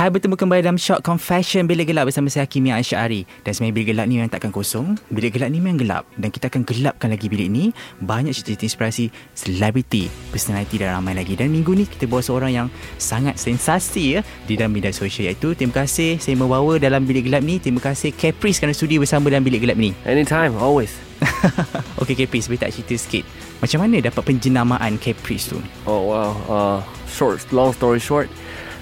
Hai bertemu kembali dalam Shock Confession. Bilik Gelap bersama saya Hakimi Asyari Dan sebenarnya bilik gelap ni memang takkan kosong. Bilik gelap ni memang gelap. Dan kita akan gelapkan lagi bilik ni. Banyak cerita-cerita inspirasi Celebrity Personality dan ramai lagi. Dan minggu ni kita bawa seorang yang Sangat sensasi ya Di dalam media sosial. Iaitu Terima kasih saya membawa dalam bilik gelap ni. Terima kasih Caprice kerana sudi bersama dalam bilik gelap ni. Anytime, always. Okay Caprice boleh tak cerita sikit? Macam mana dapat penjenamaan Caprice tu? Oh wow. Uh, short, long story short.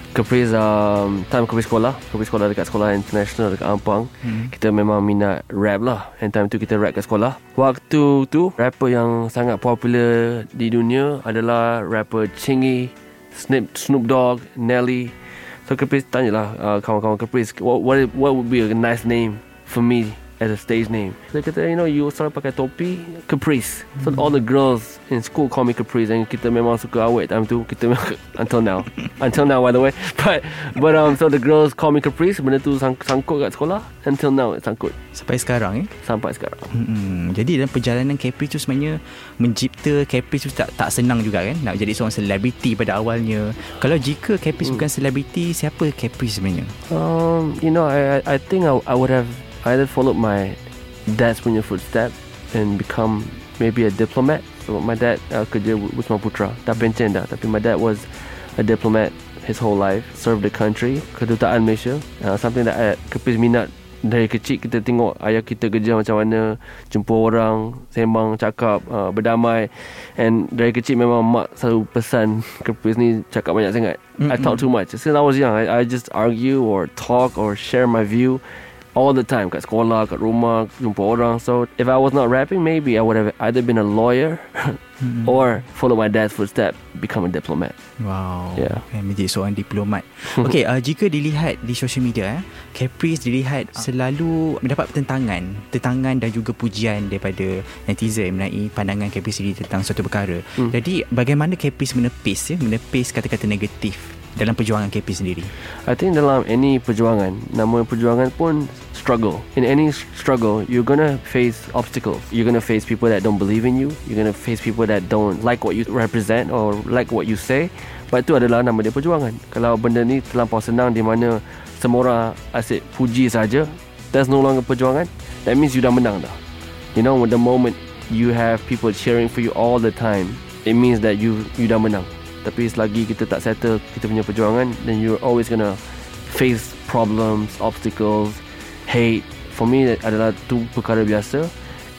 Caprice um, time Caprice sekolah Caprice sekolah dekat sekolah international dekat Ampang. Hmm. Kita memang minat rap lah. And time tu kita rap kat sekolah. Waktu tu Rapper yang sangat popular di dunia Adalah rapper Chingy Snoop, Snoop Dogg Nelly. So Caprice tanyalah uh, Kawan-kawan Caprice what, what, what would be a nice name For me as a stage name. Dia kata you know You selalu pakai topi Caprice. So all the girls In school call me Caprice And kita memang suka awet time tu. Kita memang Until now. Until now by the way. But But um So the girls call me Caprice. Benda tu sang, sangkut kat sekolah. Until now it sangkut. Sampai sekarang eh? Sampai sekarang. Hmm, jadi dalam perjalanan Caprice tu sebenarnya mencipta Caprice tu tak tak senang juga kan? Nak jadi seorang selebriti pada awalnya. Kalau jika Caprice bukan selebriti, siapa Caprice sebenarnya? Um, you know, I I I think I, I would have either followed my dad's punya footstep and become maybe a diplomat. So my dad uh, kerja Wisma Putra, dah pension dah. Tapi my dad was a diplomat his whole life, served the country, kedutaan Malaysia. Uh, something that I kepis minat dari kecil kita tengok ayah kita kerja macam mana jumpa orang sembang cakap uh, berdamai and dari kecil memang mak selalu pesan kepis ni cakap banyak sangat I talk too much since I was young I, I just argue or talk or share my view all the time kat sekolah kat rumah jumpa orang so if I was not rapping maybe I would have either been a lawyer or follow my dad's footstep become a diplomat Wow. Yeah. Kan menjadi seorang diplomat. Okey, uh, jika dilihat di social media eh, Caprice dilihat selalu mendapat pertentangan, tentangan dan juga pujian daripada netizen mengenai pandangan Caprice sendiri tentang suatu perkara. Hmm. Jadi, bagaimana Caprice menepis ya, menepis kata-kata negatif dalam perjuangan Caprice sendiri? I think dalam any perjuangan, nama perjuangan pun struggle. In any struggle, you're gonna face obstacles. You're gonna face people that don't believe in you. You're gonna face people that don't like what you represent or like what you say. But itu adalah nama dia perjuangan. Kalau benda ni terlampau senang di mana semua orang asyik puji saja, that's no longer perjuangan. That means you dah menang dah. You know, the moment you have people cheering for you all the time, it means that you you dah menang. Tapi selagi kita tak settle kita punya perjuangan, then you're always gonna face problems, obstacles, hate. For me adalah tu perkara biasa.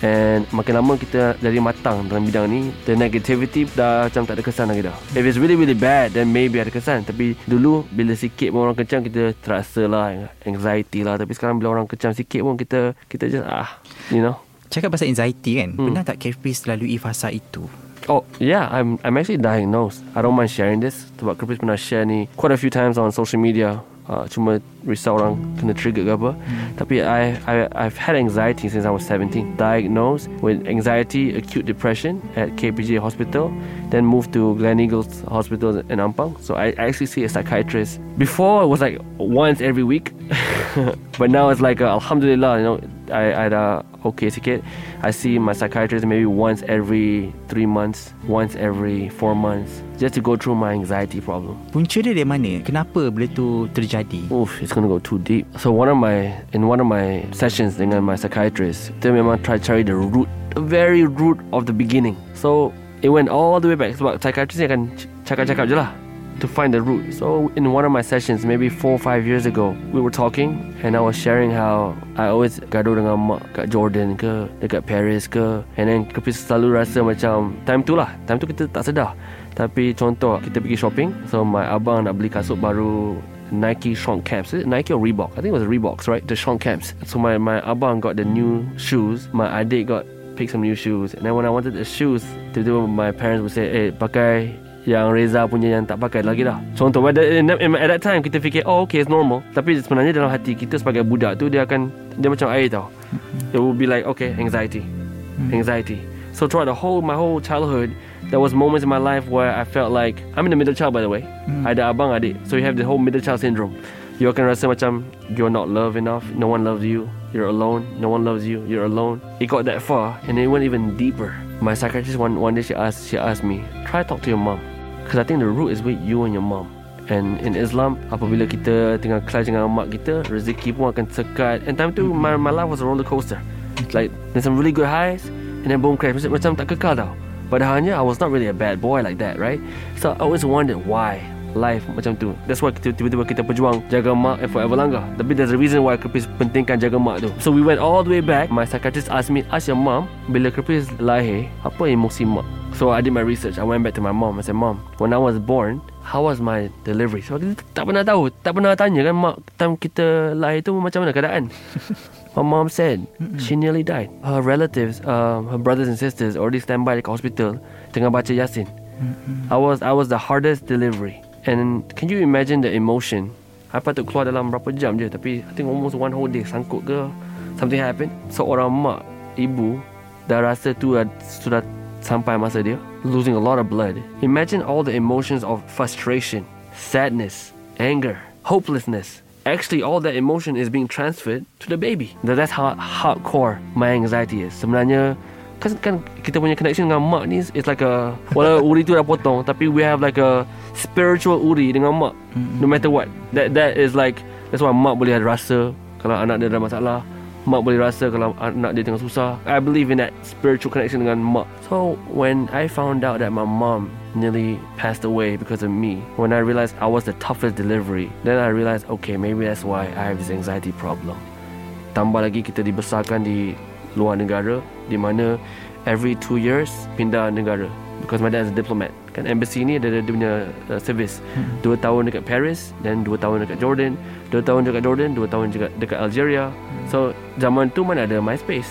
And makin lama kita jadi matang dalam bidang ni The negativity dah macam tak ada kesan lagi dah If it's really really bad Then maybe ada kesan Tapi dulu bila sikit pun orang kecam Kita terasa lah Anxiety lah Tapi sekarang bila orang kecam sikit pun Kita kita just ah You know Cakap pasal anxiety kan, Hmm. pernah tak Caprice lalui fasa itu? Oh yeah, I'm I'm actually diagnosed. I don't mind sharing this. Sebab Chris pernah share ni quite a few times on social media. Uh, cuma risau orang kena trigger ke apa. Tapi I, I I've had anxiety since I was 17. Diagnosed with anxiety, acute depression at KPG Hospital. Then moved to Glen Eagles Hospital in Ampang. So I, I actually see a psychiatrist. Before it was like once every week, but now it's like uh, Alhamdulillah. You know, I I dah okay sikit. I see my psychiatrist maybe once every three months, once every four months, just to go through my anxiety problem. Punca dia dari mana? Kenapa benda tu terjadi? Oof, it's gonna go too deep. So one of my in one of my sessions dengan my psychiatrist, dia memang try cari the root, the very root of the beginning. So it went all the way back. Sebab psychiatrist ni akan cakap-cakap je lah. To find the root. So in one of my sessions, maybe four or five years ago, we were talking and I was sharing how I always gaduh dengan mak kat Jordan ke, dekat Paris ke. And then Kepis selalu rasa macam time tu lah, time tu kita tak sedar. Tapi contoh kita pergi shopping, so my abang nak beli kasut baru Nike Sean Camps. Is it Nike or Reebok? I think it was Reeboks, right? The Sean Camps. So my, my abang got the new shoes. My adik got pick some new shoes. And then when I wanted the shoes, tiba-tiba my parents would say, eh, pakai yang Reza punya yang tak pakai lagi dah. Contoh, at, at that time kita fikir, oh okay, it's normal. Tapi sebenarnya dalam hati kita sebagai budak tu, dia akan, dia macam air tau. It will be like, okay, anxiety. Anxiety. So throughout the whole, my whole childhood, there was moments in my life where I felt like I'm in the middle child by the way. Ada abang adik. So you have the whole middle child syndrome. You akan rasa macam you're not loved enough. No one loves you. You're alone. No one loves you. You're alone. It got that far and it went even deeper. My psychiatrist one one day she asked she asked me try talk to your mom because I think the root is with you and your mom. And in Islam, apabila kita tengah clash dengan mak kita, rezeki pun akan sekat. And time tu, my, my life was a roller coaster. Like, there's some really good highs, and then boom crash. Macam tak kekal tau. Padahalnya I was not really a bad boy like that, right? So I always wondered why life macam tu. That's why kita, tiba-tiba kita berjuang jaga mak and forever langgar. Tapi there's a reason why Kripis pentingkan jaga mak tu. So we went all the way back. My psychiatrist asked me, ask your mom, bila Kripis lahir, apa emosi mak? So I did my research. I went back to my mom. I said, Mom, when I was born, how was my delivery? So kita tak pernah tahu, tak pernah tanya kan mak time kita lahir tu macam mana keadaan. My mom said she nearly died. Her relatives, um, her brothers and sisters already stand by the hospital tengah baca Yasin. I was I was the hardest delivery. And can you imagine the emotion? I patut keluar dalam berapa jam je tapi I think almost one whole day sangkut ke something happened. Seorang mak, ibu dah rasa tu dah- sudah sampai masa dia losing a lot of blood. Imagine all the emotions of frustration, sadness, anger, hopelessness. Actually, all that emotion is being transferred to the baby. That- That's how hardcore my anxiety is. Sebenarnya, kan, kan kita punya connection dengan mak ni is like a walau uri tu dah potong, tapi we have like a spiritual uri dengan mak. No matter what. That that is like that's why mak boleh rasa kalau anak dia ada masalah. Mak boleh rasa kalau anak dia tengah susah. I believe in that spiritual connection dengan mak. So when I found out that my mom nearly passed away because of me, when I realized I was the toughest delivery, then I realized okay, maybe that's why I have this anxiety problem. Tambah lagi kita dibesarkan di luar negara di mana every two years pindah negara. Because my dad is a diplomat. Kan embassy ni ada dia punya uh, service. Dua tahun dekat Paris dan dua tahun dekat Jordan. Dua tahun dekat Jordan dua tahun juga dekat Algeria. So zaman tu mana ada MySpace?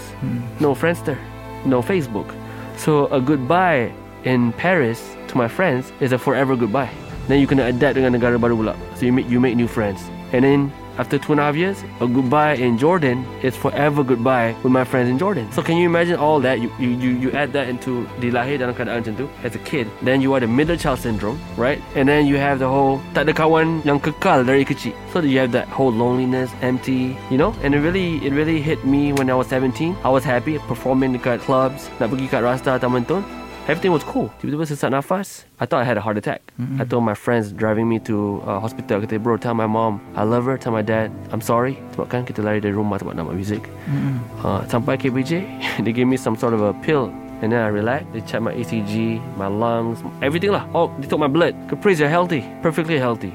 No Friendster no Facebook. So a goodbye in Paris to my friends is a forever goodbye. Then you kena adapt dengan negara baru pula. So you make you make new friends. And then after two and a half years, a goodbye in Jordan is forever goodbye with my friends in Jordan. So can you imagine all that? You you you, you add that into dilahir dalam keadaan macam tu as a kid. Then you are the middle child syndrome, right? And then you have the whole tak ada kawan yang kekal dari kecil. So you have that whole loneliness, empty, you know? And it really it really hit me when I was 17. I was happy performing dekat clubs, nak pergi kat Rasta Taman. Everything was cool. Tiba-tiba sesak nafas. I thought I had a heart attack. I told my friends driving me to uh, hospital. Kata, bro, tell my mom I love her. Tell my dad I'm sorry. Sebab kan kita lari dari rumah sebab nak buat music. Uh, sampai KBJ, they gave me some sort of a pill. And then I relaxed. They checked my ECG, my lungs, everything lah. Oh, they took my blood. Caprice, you're healthy. Perfectly healthy.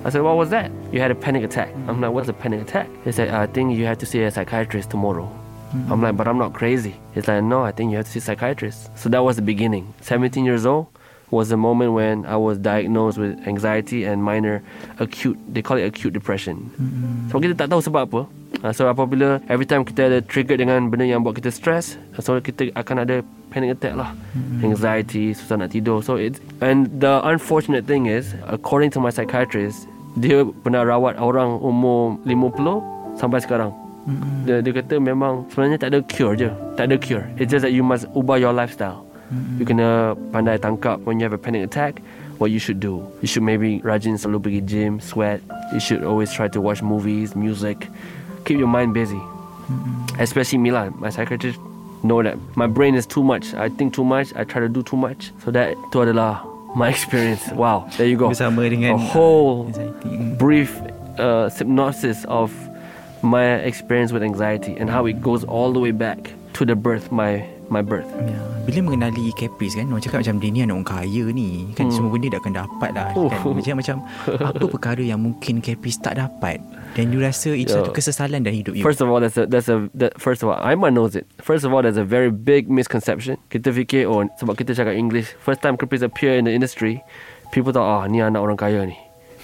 I said, what was that? You had a panic attack. I'm like, what's a panic attack? They said, I think you have to see a psychiatrist tomorrow. Mm-hmm. I'm like, but I'm not crazy. He's like, no, I think you have to see a psychiatrist. So that was the beginning. 17 years old was the moment when I was diagnosed with anxiety and minor acute, they call it acute depression. Mm-hmm. So kita tak tahu sebab apa. Uh, so apabila every time kita ada trigger dengan benda yang buat kita stress, ah, so kita akan ada panic attack lah. Mm-hmm. Anxiety, susah nak tidur. So it's, and the unfortunate thing is, according to my psychiatrist, dia pernah rawat orang umur 50 sampai sekarang. Dia, dia kata memang sebenarnya tak ada cure je. Tak ada cure. It's just that you must ubah your lifestyle. You kena pandai tangkap when you have a panic attack what you should do. You should maybe rajin selalu pergi gym, sweat. You should always try to watch movies, music. Keep your mind busy. Especially me lah. My psychiatrist know that my brain is too much. I think too much. I try to do too much. So that tu adalah my experience. Wow. There you go. Bersama dengan a whole anxiety. brief uh, synopsis of my experience with anxiety and how it goes all the way back to the birth my my birth. Ya, bila mengenali Caprice kan Orang cakap macam Dia ni anak orang kaya ni Kan Hmm. semua benda dia akan dapat lah Oh. kan? Macam macam Apa perkara yang mungkin Caprice tak dapat Dan you rasa itu Ya. satu kesesalan dalam hidup you First of all, that's a that's a that, first of all, Aiman knows it. First of all, there's a very big misconception. Kita fikir oh sebab kita cakap English, first time Caprice appear in the industry, people thought ah ni anak orang kaya ni.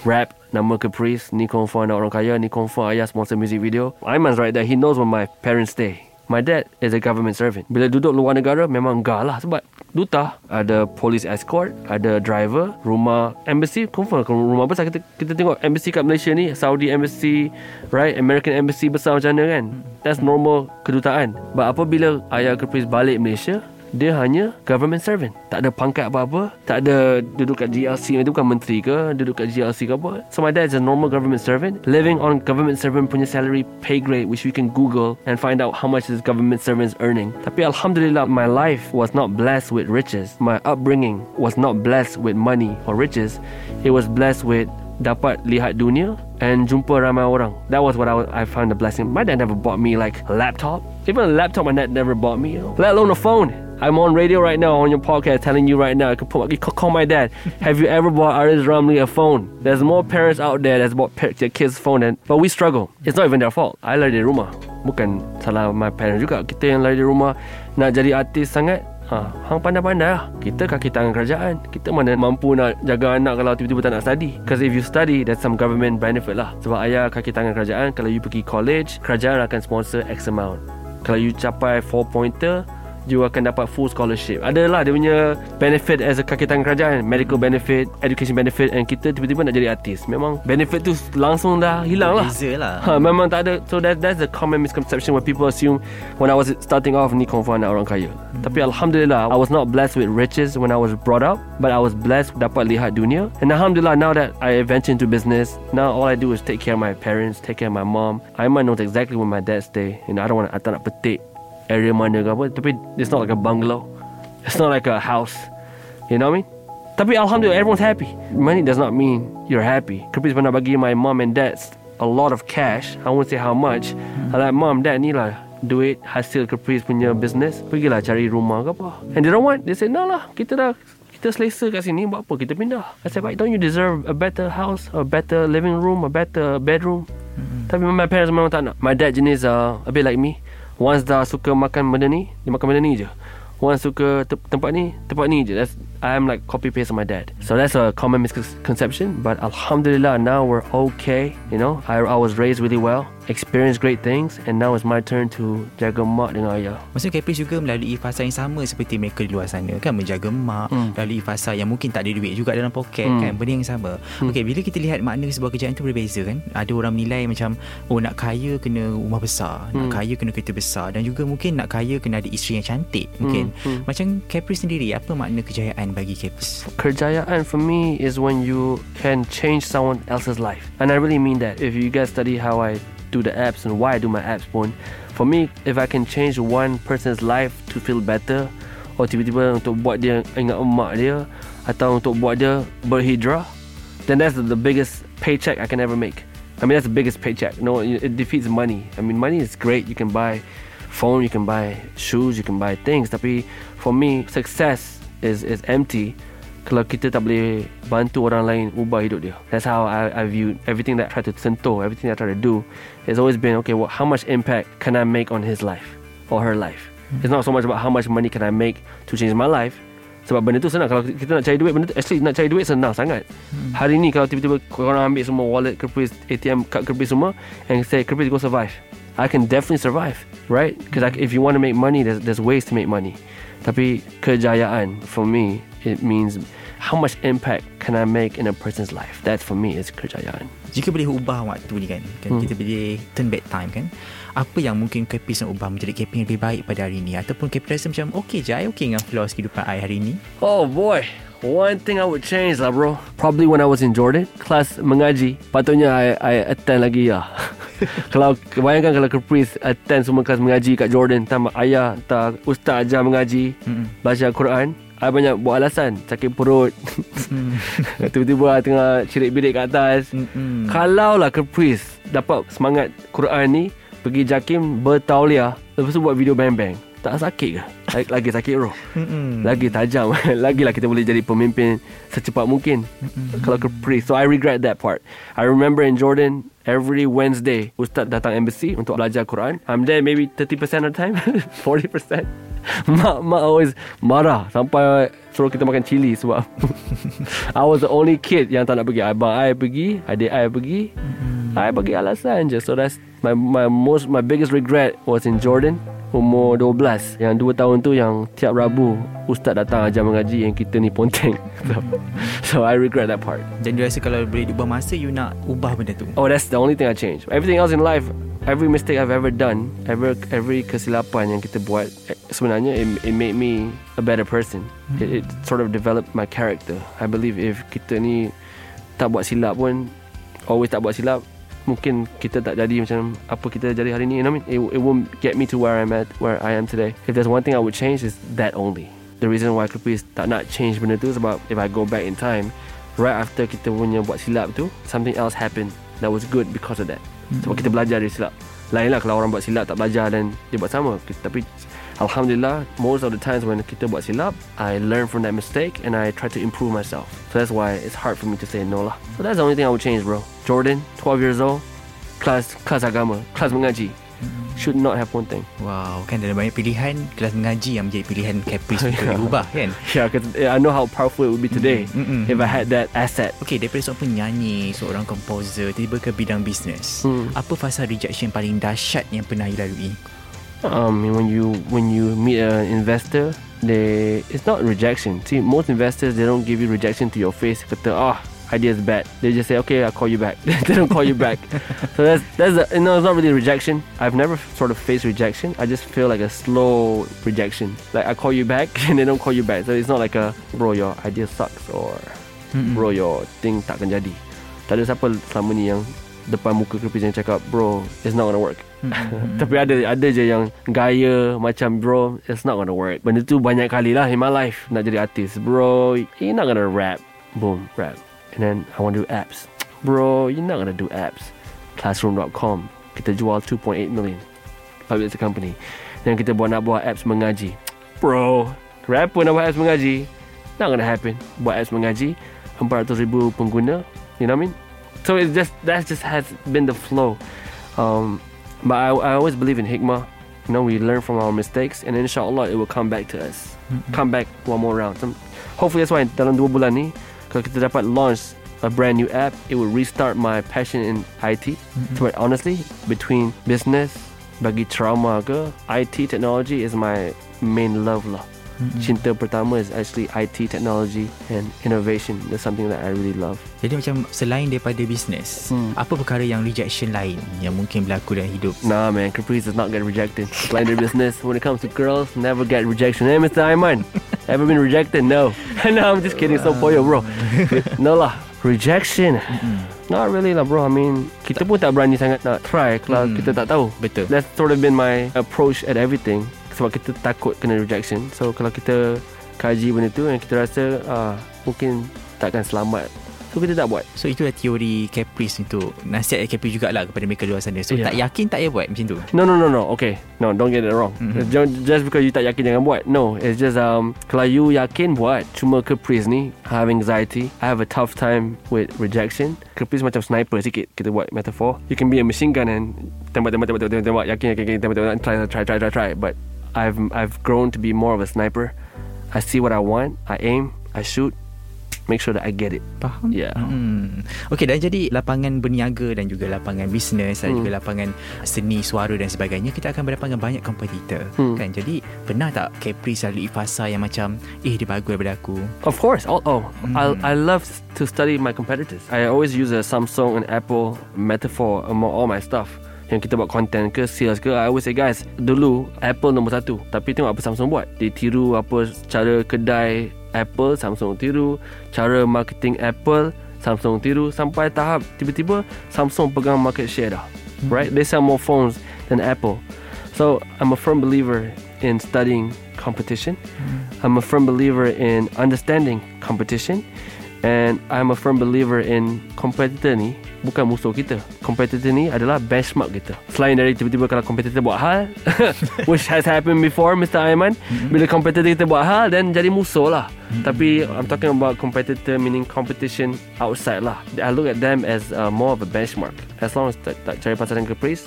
Rap nama Caprice, ni confirm anak orang kaya, ni confirm ayah sponsor music video. Aiman's right there. He knows where my parents stay. My dad is a government servant. Bila duduk luar negara memang enggak lah sebab duta ada police escort, ada driver, rumah embassy confirm kalau rumah besar kita kita tengok embassy kat Malaysia ni, Saudi embassy, right? American embassy besar macam mana kan? That's normal kedutaan. But apabila ayah Caprice balik Malaysia, dia hanya government servant. Tak ada pangkat apa-apa, tak ada duduk kat GLC, itu bukan menteri ke, duduk kat GLC ke apa. So my dad is a normal government servant, living on government servant punya salary pay grade, which we can Google and find out how much this government servant is earning. Tapi Alhamdulillah, my life was not blessed with riches. My upbringing was not blessed with money or riches. It was blessed with dapat lihat dunia and jumpa ramai orang. That was what I, I found the blessing. My dad never bought me like a laptop. Even a laptop my dad never bought me, you know, let alone a phone. I'm on radio right now on your podcast telling you right now. I could put, you could call my dad. Have you ever bought Aris Ramli a phone? There's more parents out there that's bought their kids phone, and but we struggle. It's not even their fault. I lari dari rumah. Bukan salah my parents juga. Kita yang lari dari rumah nak jadi artis sangat. Ha, hang pandai-pandai lah. Kita kaki tangan kerajaan. Kita mana mampu nak jaga anak kalau tiba-tiba tak nak study. Because if you study, that's some government benefit lah. Sebab ayah kaki tangan kerajaan, kalau you pergi college, kerajaan akan sponsor X amount. Kalau you capai 4 pointer, you akan dapat full scholarship. Adalah dia punya benefit as a kaki tangan kerajaan, medical benefit, education benefit and kita tiba-tiba nak jadi artis. Memang benefit tu langsung dah hilang lah. Beza lah Ha, memang tak ada. So that that's the common misconception when people assume when I was starting off ni confirm anak orang kaya. Tapi alhamdulillah I was not blessed with riches when I was brought up, but I was blessed dapat lihat dunia. And alhamdulillah now that I venture into business, now all I do is take care of my parents, take care of my mom. Aiman knows exactly where my dad stay. You know, I don't want to, I tak nak petik area mana ke apa. Tapi it's not like a bungalow. It's not like a house. You know what I mean? Tapi alhamdulillah everyone's happy. Money does not mean you're happy. Caprice pernah bagi my mom and dad a lot of cash. I won't say how much. I like mom, dad ni lah duit hasil Caprice punya business. Pergilah cari rumah ke apa. And they don't want. They say no lah. Kita dah kita selesa kat sini buat apa kita pindah. I said, but don't you deserve a better house, a better living room, a better bedroom? Tapi my parents memang tak nak. My dad jenis uh, a bit like me. Once dah suka makan benda ni, dia makan benda ni je. Once suka te- tempat ni, tempat ni je. That's I'm like copy paste of my dad. So that's a common misconception. But Alhamdulillah, now we're okay. You know, I, I was raised really well, experienced great things, and now it's my turn to jaga mak dengan ayah. Maksudnya Caprice juga melalui fasa yang sama seperti mereka di luar sana kan menjaga mak Hmm. melalui fasa yang mungkin tak ada duit juga dalam poket Hmm. kan benda yang sama. Okey bila kita lihat makna sebuah kerjaan itu berbeza kan. Ada orang menilai macam oh nak kaya kena rumah besar, nak Hmm. kaya kena kereta besar dan juga mungkin nak kaya kena ada isteri yang cantik mungkin. Hmm. Macam Caprice sendiri apa makna kejayaan bagi Caprice? Kerjayaan for me is when you can change someone else's life. And I really mean that. If you guys study how I do the apps and why I do my apps pun, for me, if I can change one person's life to feel better, or tiba-tiba untuk buat dia ingat emak dia, atau untuk buat dia berhijrah, then that's the, biggest paycheck I can ever make. I mean, that's the biggest paycheck. No, it defeats money. I mean, money is great. You can buy phone, you can buy shoes, you can buy things. Tapi for me, success is is empty kalau kita tak boleh bantu orang lain ubah hidup dia. That's how I, I view everything that I try to sentuh, everything that I try to do. It's always been okay. Well, how much impact can I make on his life or her life? It's not so much about how much money can I make to change my life. Sebab benda tu senang Kalau kita nak cari duit Benda tu actually nak cari duit senang sangat Hari ni kalau tiba-tiba Korang ambil semua wallet Caprice ATM card Caprice semua And say Caprice go survive I can definitely survive Right Because if you want to make money there's, there's ways to make money Tapi kejayaan For me It means How much impact Can I make in a person's life That for me is kejayaan Jika boleh ubah waktu ni kan, kan Hmm. kita boleh turn back time kan. Apa yang mungkin Caprice nak ubah menjadi Caprice yang lebih baik pada hari ni ataupun Caprice rasa macam okey je, I okey dengan flaws kehidupan I hari ni. Oh boy, one thing I would change lah bro. Probably when I was in Jordan, kelas mengaji. Patutnya I, I attend lagi lah. kalau bayangkan kalau Caprice attend semua kelas mengaji kat Jordan, tambah ayah, tak ustaz ajar mengaji, Mm-mm. baca Quran. I banyak buat alasan Sakit perut Tiba-tiba I tengah Cirit bilik kat atas Mm-mm. Kalau lah Caprice dapat semangat Quran ni pergi Jakim bertauliah lepas tu buat video bang-bang. Tak sakit ke? Lagi, sakit roh. Mm-mm. Lagi tajam. Lagilah kita boleh jadi pemimpin secepat mungkin. Kalau Capri. So I regret that part. I remember in Jordan every Wednesday Ustaz datang embassy untuk belajar Quran. I'm there maybe 30% of the time, 40%. mak mak always marah sampai suruh kita makan cili sebab I was the only kid yang tak nak pergi. Abang I pergi, adik I pergi. I bagi alasan je. So that's my my most my biggest regret was in Jordan umur 12 yang 2 tahun tu yang tiap Rabu ustaz datang ajar mengaji yang kita ni ponteng. So, so I regret that part. Dan you rasa kalau boleh diubah masa You nak ubah benda tu Oh that's the only thing I changed. Everything else in life every mistake I've ever done, every every kesilapan yang kita buat eh, sebenarnya it, it made me a better person. It, it sort of developed my character. I believe if kita ni tak buat silap pun always tak buat silap mungkin kita tak jadi macam apa kita jadi hari ni. You know what I mean? It, it won't get me to where I'm at where I am today. If there's one thing I would change is that only. The reason why Kripis tak nak change benda tu sebab if I go back in time right after kita punya buat silap tu something else happened that was good because of that sebab kita belajar dari silap. Lain lah kalau orang buat silap tak belajar dan dia buat sama. Tapi Alhamdulillah most of the times when kita buat silap I learn from that mistake and I try to improve myself. So that's why it's hard for me to say no lah. So that's the only thing I would change bro. Jordan 12 years old kelas kelas agama kelas mengaji should not have one thing Wow Kan ada banyak pilihan Kelas mengaji yang menjadi pilihan Caprice Untuk Ya. diubah kan yeah because I know how powerful it would be today Mm, mm, if I had that asset Okay daripada seorang penyanyi Seorang komposer Tiba ke bidang bisnes Hmm. Apa fasa rejection paling dahsyat Yang pernah you lalui um, when you when you meet an investor, they it's not rejection. See, most investors they don't give you rejection to your face. Kata, ah, idea is bad. They just say, okay, I'll call you back. they don't call you back. so that's that's a, you know it's not really rejection. I've never sort of faced rejection. I just feel like a slow rejection. Like I call you back and they don't call you back. So it's not like a bro your idea sucks or bro your thing takkan jadi. Tak ada siapa selama ni yang depan muka kerpis yang cakap bro it's not gonna work. Tapi ada ada je yang gaya macam bro it's not gonna work. Benda tu banyak kali lah in my life nak jadi artis. Bro you're not gonna rap. Boom rap. And then I want to do apps. Bro you're not gonna do apps. Classroom.com kita jual 2.8 million. Tapi it's company. Dan kita buat nak buat apps mengaji. Bro rapper nak buat apps mengaji. Not gonna happen. Buat apps mengaji 400 ribu pengguna. You know what I mean? So it just that just has been the flow. Um, but I, I always believe in hikmah. You know, we learn from our mistakes, and inshallah, it will come back to us. Come back one more round. Some, hopefully, that's why dalam dua bulan ni, kalau kita dapat launch a brand new app, it will restart my passion in IT. But honestly, between business, bagi trauma ke, IT technology is my main love lah. Cinta pertama is actually IT technology and innovation. That's something that I really love. Jadi macam Selain daripada bisnes Hmm. Apa perkara yang rejection lain Yang mungkin berlaku dalam hidup Nah, man, Caprice does not get rejected. Blind their business. When it comes to girls, never get rejection. Hey, Mr. Ayman, ever been rejected? No. no, I'm just kidding. So for you, bro. no lah. Rejection. Not really lah, bro. I mean, kita pun tak berani sangat nak try kalau Mm. kita tak tahu. Betul That's sort of been my approach at everything. Sebab kita takut kena rejection. So kalau kita kaji benda tu and kita rasa ah, mungkin takkan selamat. So kita tak buat. So itulah teori Caprice untuk Nasihat Caprice jugalah Kepada mereka luar sana So Yeah. tak yakin tak payah buat macam tu No no no no Okay No don't get it wrong Mhm. Just, just because you tak yakin jangan buat No It's just um Kalau you yakin buat Cuma caprice ni I have anxiety I have a tough time With rejection Caprice macam sniper sikit Kita buat metaphor You can be a machine gun And Tembak tembak tembak tembak tembak Yakin yakin yakin Tembak tembak Try try try try try But I've I've grown to be more of a sniper I see what I want I aim I shoot Make sure that I get it Faham? Yeah. Hmm. Okey dan jadi lapangan berniaga dan juga lapangan bisnes dan Hmm. juga lapangan seni suara dan sebagainya kita akan berhadapan dengan banyak kompetitor Hmm. kan. Jadi pernah tak Caprice lalui fasa yang macam eh dia bagus daripada aku. Of course. Oh, oh I, Mm. I love to study my competitors. I always use a Samsung and Apple metaphor among all my stuff. Yang kita buat content ke sales ke I always say guys Dulu Apple nombor satu. Tapi tengok apa Samsung buat. Dia tiru apa Cara kedai Apple Samsung tiru. Cara marketing Apple Samsung tiru. Sampai tahap Tiba-tiba Samsung pegang market share dah. Right? They sell more phones Than Apple. So I'm a firm believer In studying competition. I'm a firm believer in understanding competition And I'm a firm believer in competitor ni bukan musuh kita. Competitor ni adalah benchmark kita. Selain dari tiba-tiba kalau competitor buat hal, which has happened before, Mr. Aiman. Bila competitor kita buat hal, then jadi musuh lah. Tapi I'm talking about competitor meaning competition outside lah. I look at them as uh, more of a benchmark. As long as tak, tak cari pasaran caprice,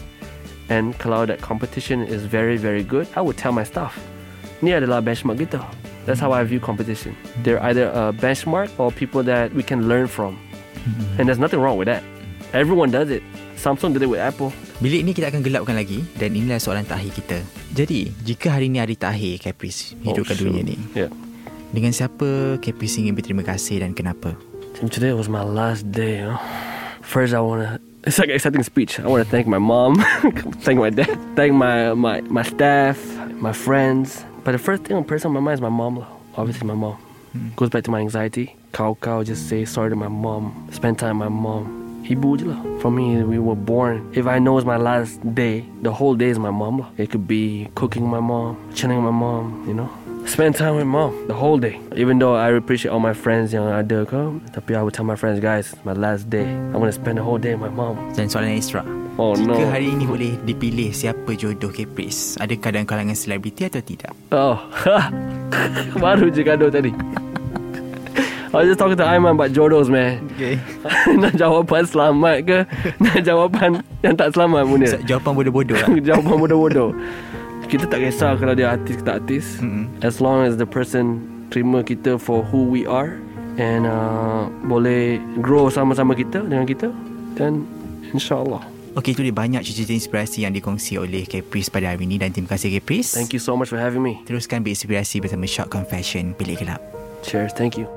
and kalau that competition is very very good, I would tell my staff, ni adalah benchmark kita. That's how I view competition. They're either a benchmark or people that we can learn from. And there's nothing wrong with that. Everyone does it. Samsung did it with Apple. Bilik ni kita akan gelapkan lagi dan inilah soalan terakhir kita. Jadi, jika hari ni hari terakhir Caprice hidupkan Oh, dunia shoot. ni, Yeah. dengan siapa Caprice ingin berterima kasih dan kenapa? Today was my last day. You know? First, I wanna. It's like accepting speech. I wanna thank my mom, thank my dad, thank my my my staff, my friends. But the first thing on person on my mind is my mom. Obviously, my mom. Hmm. Goes back to my anxiety. Cow cow, just say sorry to my mom. Spend time with my mom. Ibu je. For me, we were born. If I know it's my last day, the whole day is my mom. It could be cooking my mom, chilling with my mom, you know. Spend time with mom the whole day. Even though I appreciate all my friends yang ada ke, tapi I would tell my friends, guys, my last day. I'm gonna spend the whole day with my mom. Dan soalan ekstra. Oh Jika no. hari ini boleh dipilih siapa jodoh Caprice, adakah dalam kalangan selebriti atau tidak? Oh, baru je gaduh tadi. I was just talking to Aiman about jodohs, man. Okay. nak jawapan selamat ke? Nak jawapan yang tak selamat pun dia. Jawapan bodoh-bodoh lah. Jawapan bodoh-bodoh. Kita tak kisah kalau dia artis ke tak artis. Mm-mm. As long as the person terima kita for who we are and uh, boleh grow sama-sama kita dengan kita, then insyaAllah. Okey, itu dia banyak cerita inspirasi yang dikongsi oleh Caprice pada hari ini dan terima kasih Caprice. Thank you so much for having me. Teruskan berinspirasi bersama Shock Confession Bilik Gelap. Cheers. Thank you.